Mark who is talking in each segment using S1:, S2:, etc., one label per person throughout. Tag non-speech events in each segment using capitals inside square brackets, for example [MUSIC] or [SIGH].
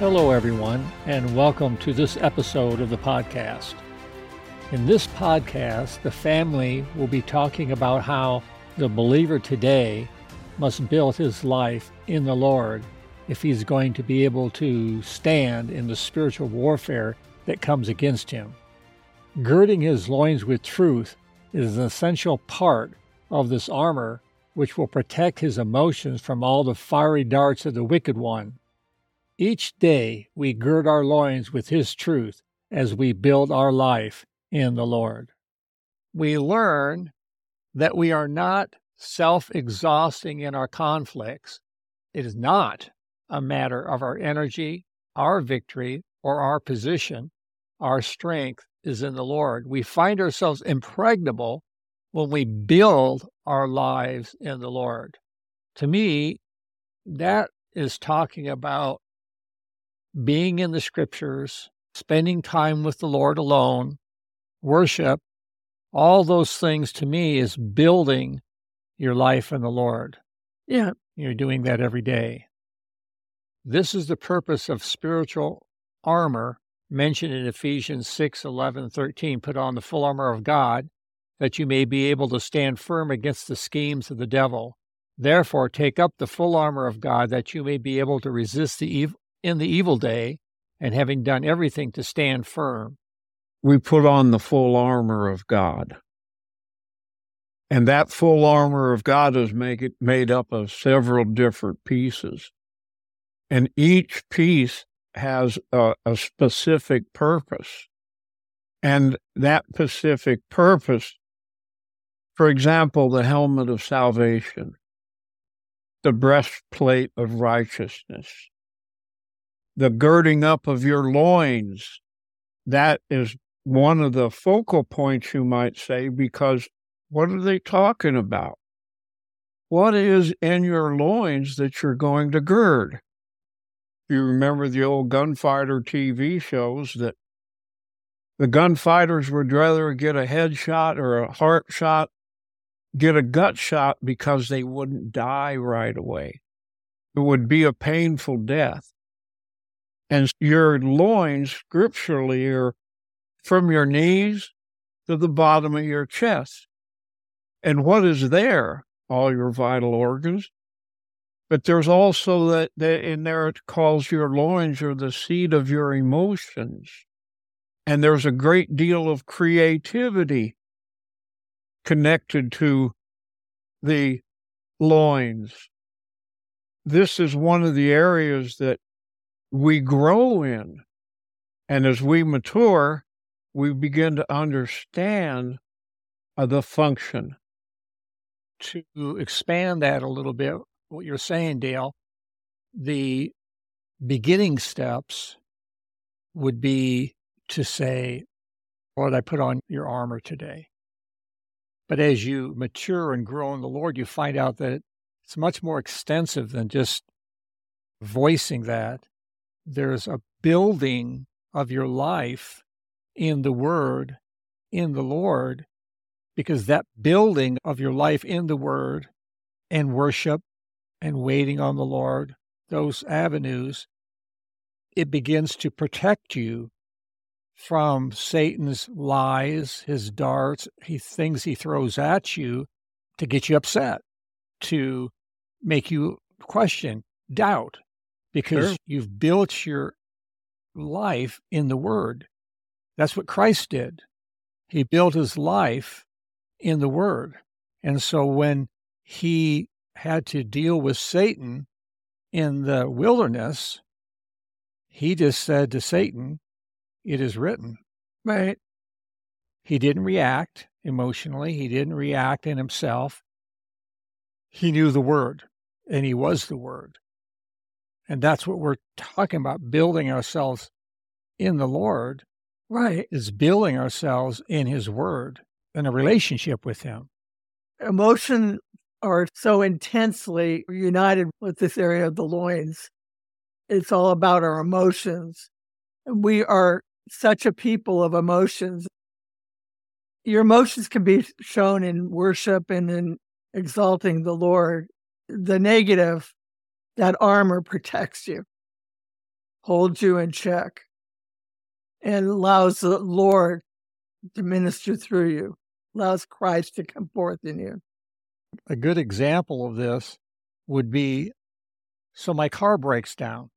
S1: Hello, everyone, and welcome to this episode of the podcast. In this podcast, the family will be talking about how the believer today must build his life in the Lord if he's going to be able to stand in the spiritual warfare that comes against him. Girding his loins with truth is an essential part of this armor which will protect his emotions from all the fiery darts of the wicked one. Each day we gird our loins with his truth as we build our life in the Lord. We learn that we are not self exhausting in our conflicts. It is not a matter of our energy, our victory, or our position. Our strength is in the Lord. We find ourselves impregnable when we build our lives in the Lord. To me, that is talking about being in the scriptures, spending time with the Lord alone, worship, all those things to me is building your life in the Lord. Yeah, you're doing that every day. This is the purpose of spiritual armor mentioned in Ephesians 6 11, 13. Put on the full armor of God that you may be able to stand firm against the schemes of the devil. Therefore, take up the full armor of God that you may be able to resist the ev- in the evil day, and having done everything to stand firm.
S2: We put on the full armor of God. And that full armor of God is make it, made up of several different pieces. And each piece has a, a specific purpose. And that specific purpose, for example, the helmet of salvation, the breastplate of righteousness, the girding up of your loins, that is one of the focal points, you might say, because what are they talking about? What is in your loins that you're going to gird? you remember the old gunfighter TV shows that the gunfighters would rather get a headshot or a heart shot, get a gut shot because they wouldn't die right away. It would be a painful death. And your loins, scripturally, are from your knees to the bottom of your chest. And what is there? All your vital organs, but there's also that, that in there it calls your loins are the seat of your emotions. And there's a great deal of creativity connected to the loins. This is one of the areas that we grow in. And as we mature, we begin to understand uh, the function.
S1: To expand that a little bit, what you're saying, Dale, the beginning steps would be to say, Lord, I put on your armor today. But as you mature and grow in the Lord, you find out that it's much more extensive than just voicing that. There's a building of your life in the Word, in the Lord, because that building of your life in the Word and worship and waiting on the Lord, those avenues, it begins to protect you from Satan's lies, his darts, he things he throws at you to get you upset, to make you question, doubt, because sure. you've built your life in the Word. That's what Christ did. He built his life in the Word. And so when he had to deal with Satan in the wilderness, he just said to Satan, It is written. Right. He didn't react emotionally, he didn't react in himself. He knew the word, and he was the word. And that's what we're talking about building ourselves in the Lord.
S3: Right.
S1: is building ourselves in His Word in a relationship with Him.
S3: Emotion are so intensely united with this area of the loins. It's all about our emotions. We are such a people of emotions. Your emotions can be shown in worship and in exalting the Lord. The negative, that armor [LAUGHS] protects you, holds you in check, and allows the Lord to minister through you, allows Christ to come forth in you.
S1: A good example of this would be so my car breaks down.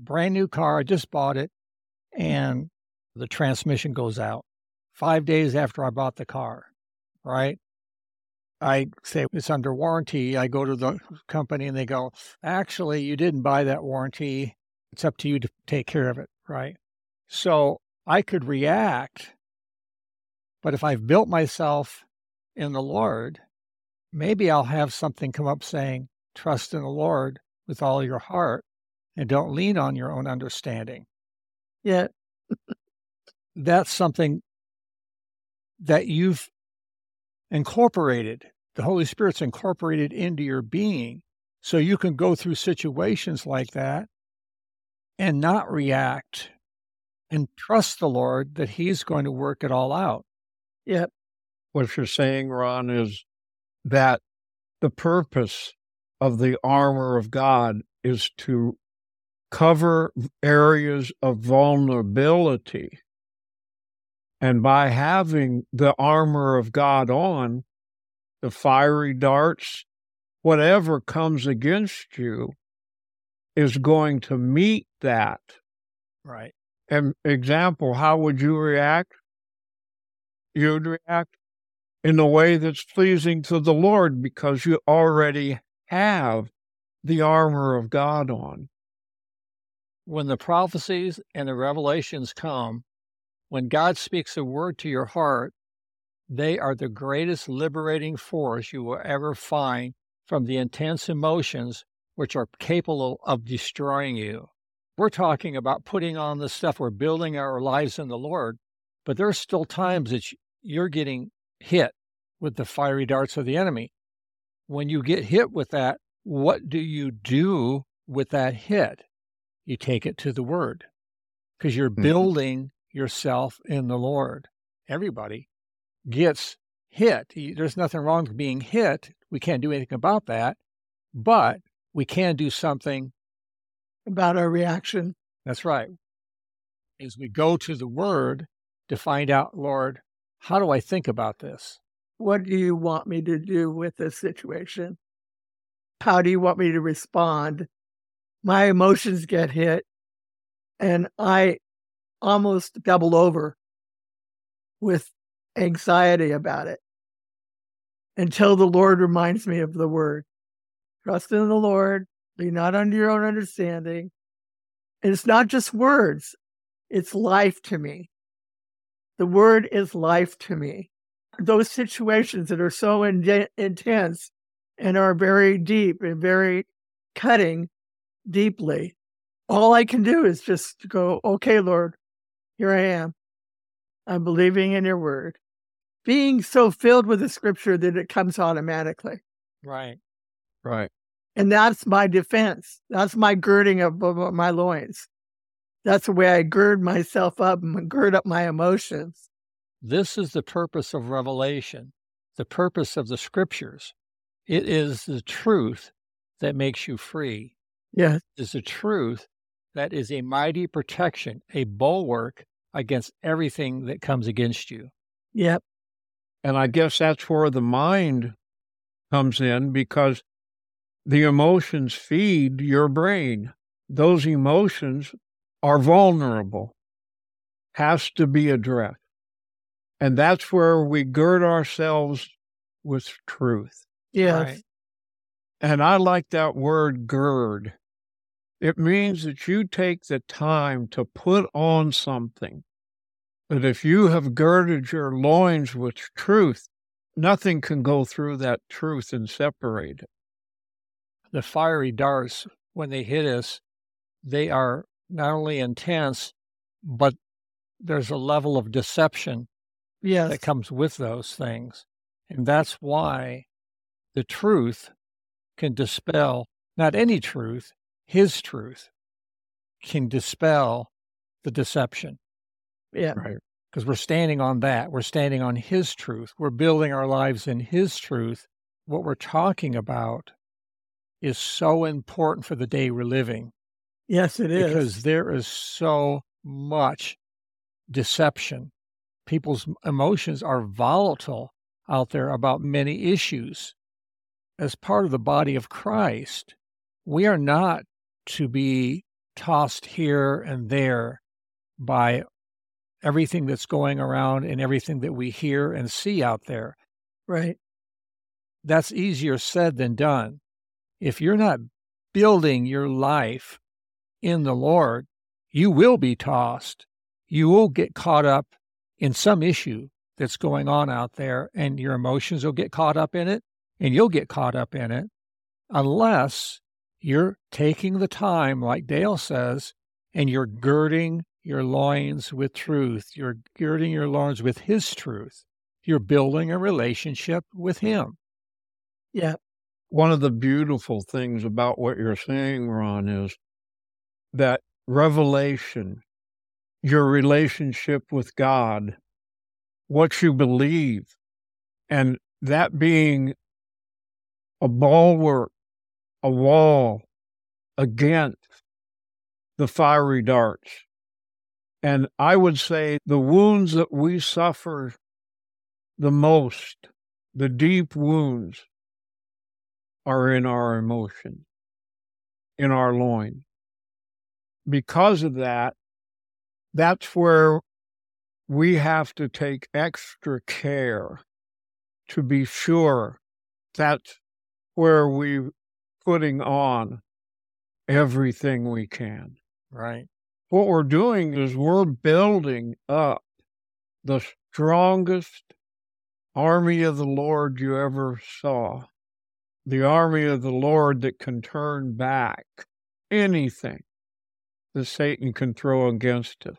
S1: Brand new car, I just bought it, and the transmission goes out five days after I bought the car, right? I say it's under warranty. I go to the company and they go, actually, you didn't buy that warranty. It's up to you to take care of it, right? So I could react, but if I've built myself in the Lord, maybe I'll have something come up saying, trust in the Lord with all your heart and don't lean on your own understanding.
S3: Yeah.
S1: That's something that you've incorporated. The Holy Spirit's incorporated into your being. So you can go through situations like that and not react and trust the Lord that He's going to work it all out.
S3: Yep.
S2: What you're saying, Ron, is that the purpose of the armor of God is to cover areas of vulnerability. And by having the armor of God on, the fiery darts, whatever comes against you, is going to meet that.
S1: Right.
S2: An example, how would you react? You'd react in a way that's pleasing to the Lord because you already have the armor of God on.
S1: When the prophecies and the revelations come, when God speaks a word to your heart, they are the greatest liberating force you will ever find from the intense emotions which are capable of destroying you. We're talking about putting on the stuff, we're building our lives in the Lord, but there's still times that you're getting hit with the fiery darts of the enemy. When you get hit with that, what do you do with that hit? You take it to the Word because you're mm-hmm. building yourself in the Lord. Everybody gets hit. There's nothing wrong with being hit. We can't do anything about that, but we can do something
S3: about our reaction.
S1: That's right. As we go to the Word to find out, Lord, how do I think about this?
S3: What do you want me to do with this situation? How do you want me to respond? My emotions get hit, and I almost double over with anxiety about it until the Lord reminds me of the word. Trust in the Lord, be not under your own understanding. And it's not just words, it's life to me. The word is life to me. Those situations that are so in- intense and are very deep and very cutting deeply, all I can do is just go, okay, Lord, here I am. I'm believing in your word. Being so filled with the scripture that it comes automatically.
S1: Right.
S2: Right.
S3: And that's my defense. That's my girding of, of my loins. That's the way I gird myself up and gird up my emotions.
S1: This is the purpose of revelation, the purpose of the scriptures. It is the truth that makes you free.
S3: Yes.
S1: It is the truth that is a mighty protection, a bulwark against everything that comes against you.
S3: Yep.
S2: And I guess that's where the mind comes in because the emotions feed your brain. Those emotions are vulnerable, has to be addressed. And that's where we gird ourselves with truth.
S3: Yes. Right?
S2: And I like that word gird. It means that you take the time to put on something. That if you have girded your loins with truth, nothing can go through that truth and separate it.
S1: The fiery darts, when they hit us, they are not only intense, but there's a level of deception
S3: Yes.
S1: that comes with those things. And that's why the truth can dispel not any truth, his truth can dispel the deception
S3: Yeah.
S2: Right.
S1: because we're standing on that. We're standing on his truth. We're building our lives in his truth. What we're talking about is so important for the day we're living
S3: Yes, it is.
S1: because there is so much deception. People's emotions are volatile out there about many issues. As part of the body of Christ, we are not to be tossed here and there by everything that's going around and everything that we hear and see out there.
S3: right.
S1: That's easier said than done. If you're not building your life in the Lord, you will be tossed. You will get caught up in some issue that's going on out there, and your emotions will get caught up in it, and you'll get caught up in it unless you're taking the time, like Dale says, and you're girding your loins with truth. You're girding your loins with His truth. You're building a relationship with Him.
S3: Yeah.
S2: One of the beautiful things about what you're saying, Ron, is that revelation, your relationship with God, what you believe, and that being a bulwark, a wall against the fiery darts. And I would say the wounds that we suffer the most, the deep wounds, are in our emotions, in our loin. Because of that, that's where we have to take extra care to be sure that's where we're putting on everything we can.
S1: Right.
S2: What we're doing is we're building up the strongest army of the Lord you ever saw. The army of the Lord that can turn back anything that Satan can throw against us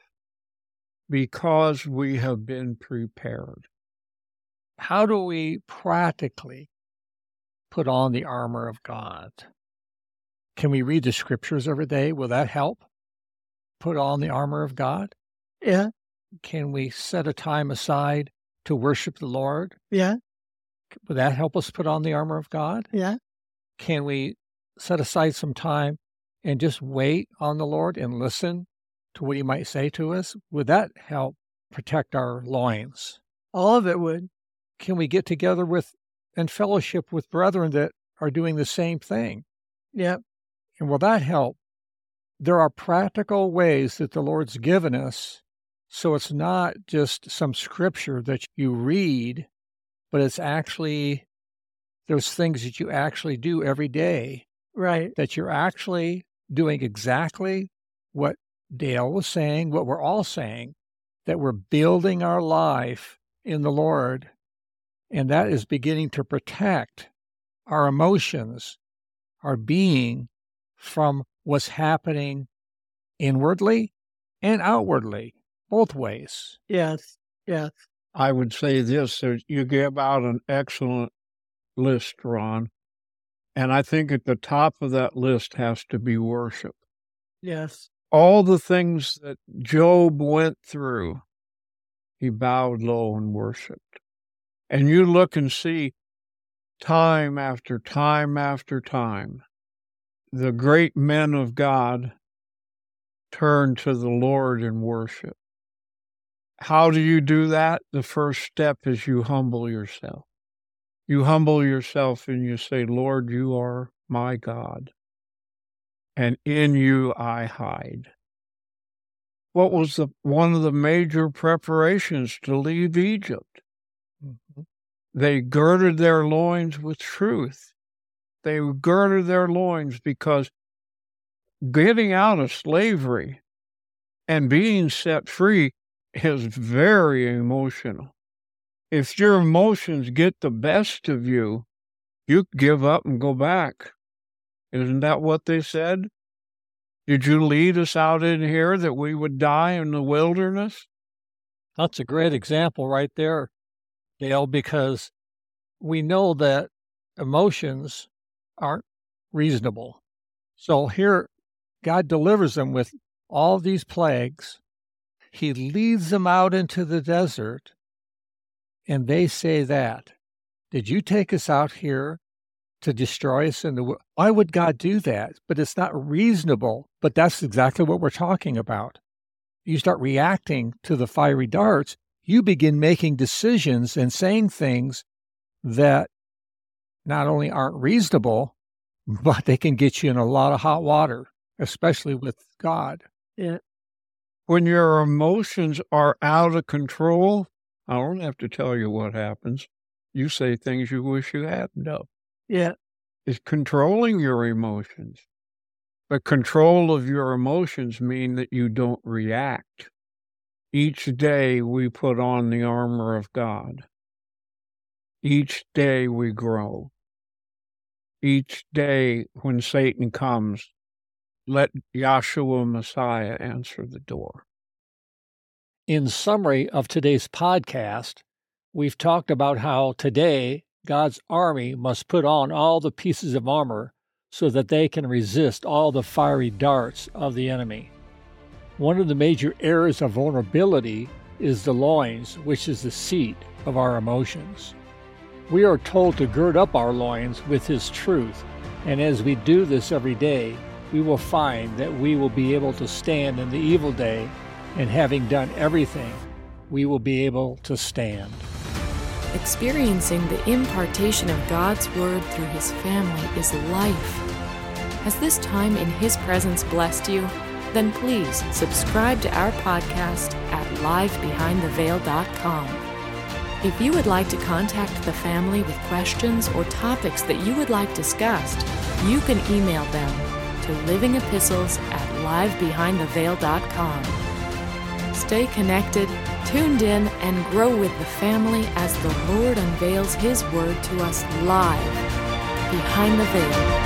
S2: because we have been prepared.
S1: How do we practically put on the armor of God? Can we read the scriptures every day? Will that help? Put on the armor of God?
S3: Yeah.
S1: Can we set a time aside to worship the Lord?
S3: Yeah.
S1: Will that help us put on the armor of God?
S3: Yeah.
S1: Can we set aside some time and just wait on the Lord and listen to what He might say to us? Would that help protect our loins?
S3: All of it would.
S1: Can we get together with and fellowship with brethren that are doing the same thing?
S3: Yeah.
S1: And will that help? There are practical ways that the Lord's given us. So it's not just some scripture that you read, but it's actually those things that you actually do every day,
S3: Right.
S1: that you're actually doing exactly what Dale was saying, what we're all saying, that we're building our life in the Lord. And that is beginning to protect our emotions, our being from what's happening inwardly and outwardly, both ways.
S3: Yes. Yes.
S2: I would say this you give out an excellent list, Ron. And I think at the top of that list has to be worship.
S3: Yes.
S2: All the things that Job went through, he bowed low and worshiped. And you look and see time after time after time, the great men of God turn to the Lord in worship. How do you do that? The first step is you humble yourself. You humble yourself and you say, Lord, you are my God, and in you I hide. What was the one of the major preparations to leave Egypt? They girded their loins with truth. They girded their loins because getting out of slavery and being set free is very emotional. If your emotions get the best of you, you give up and go back. Isn't that what they said? Did you lead us out in here that we would die in the wilderness?
S1: That's a great example right there, Dale, because we know that emotions aren't reasonable. So here, God delivers them with all these plagues. He leads them out into the desert, and they say that. Did you take us out here to destroy us in the world? Why would God do that? But it's not reasonable. But that's exactly what we're talking about. You start reacting to the fiery darts, you begin making decisions and saying things that not only aren't reasonable, [LAUGHS] but they can get you in a lot of hot water, especially with God.
S3: Yeah.
S2: When your emotions are out of control, I don't have to tell you what happens. You say things you wish you hadn't done.
S3: Yeah.
S2: It's controlling your emotions. But control of your emotions mean that you don't react. Each day we put on the armor of God. Each day we grow. Each day when Satan comes, let Yahshua Messiah answer the door.
S1: In summary of today's podcast, we've talked about how today God's army must put on all the pieces of armor so that they can resist all the fiery darts of the enemy. One of the major areas of vulnerability is the loins, which is the seat of our emotions. We are told to gird up our loins with His truth, and as we do this every day, we will find that we will be able to stand in the evil day, and having done everything, we will be able to stand.
S4: Experiencing the impartation of God's Word through His family is life. Has this time in His presence blessed you? Then please subscribe to our podcast at livebehindtheveil.com. If you would like to contact the family with questions or topics that you would like discussed, you can email them to livingepistles at livebehindtheveil.com. Stay connected, tuned in, and grow with the family as the Lord unveils His Word to us live behind the veil.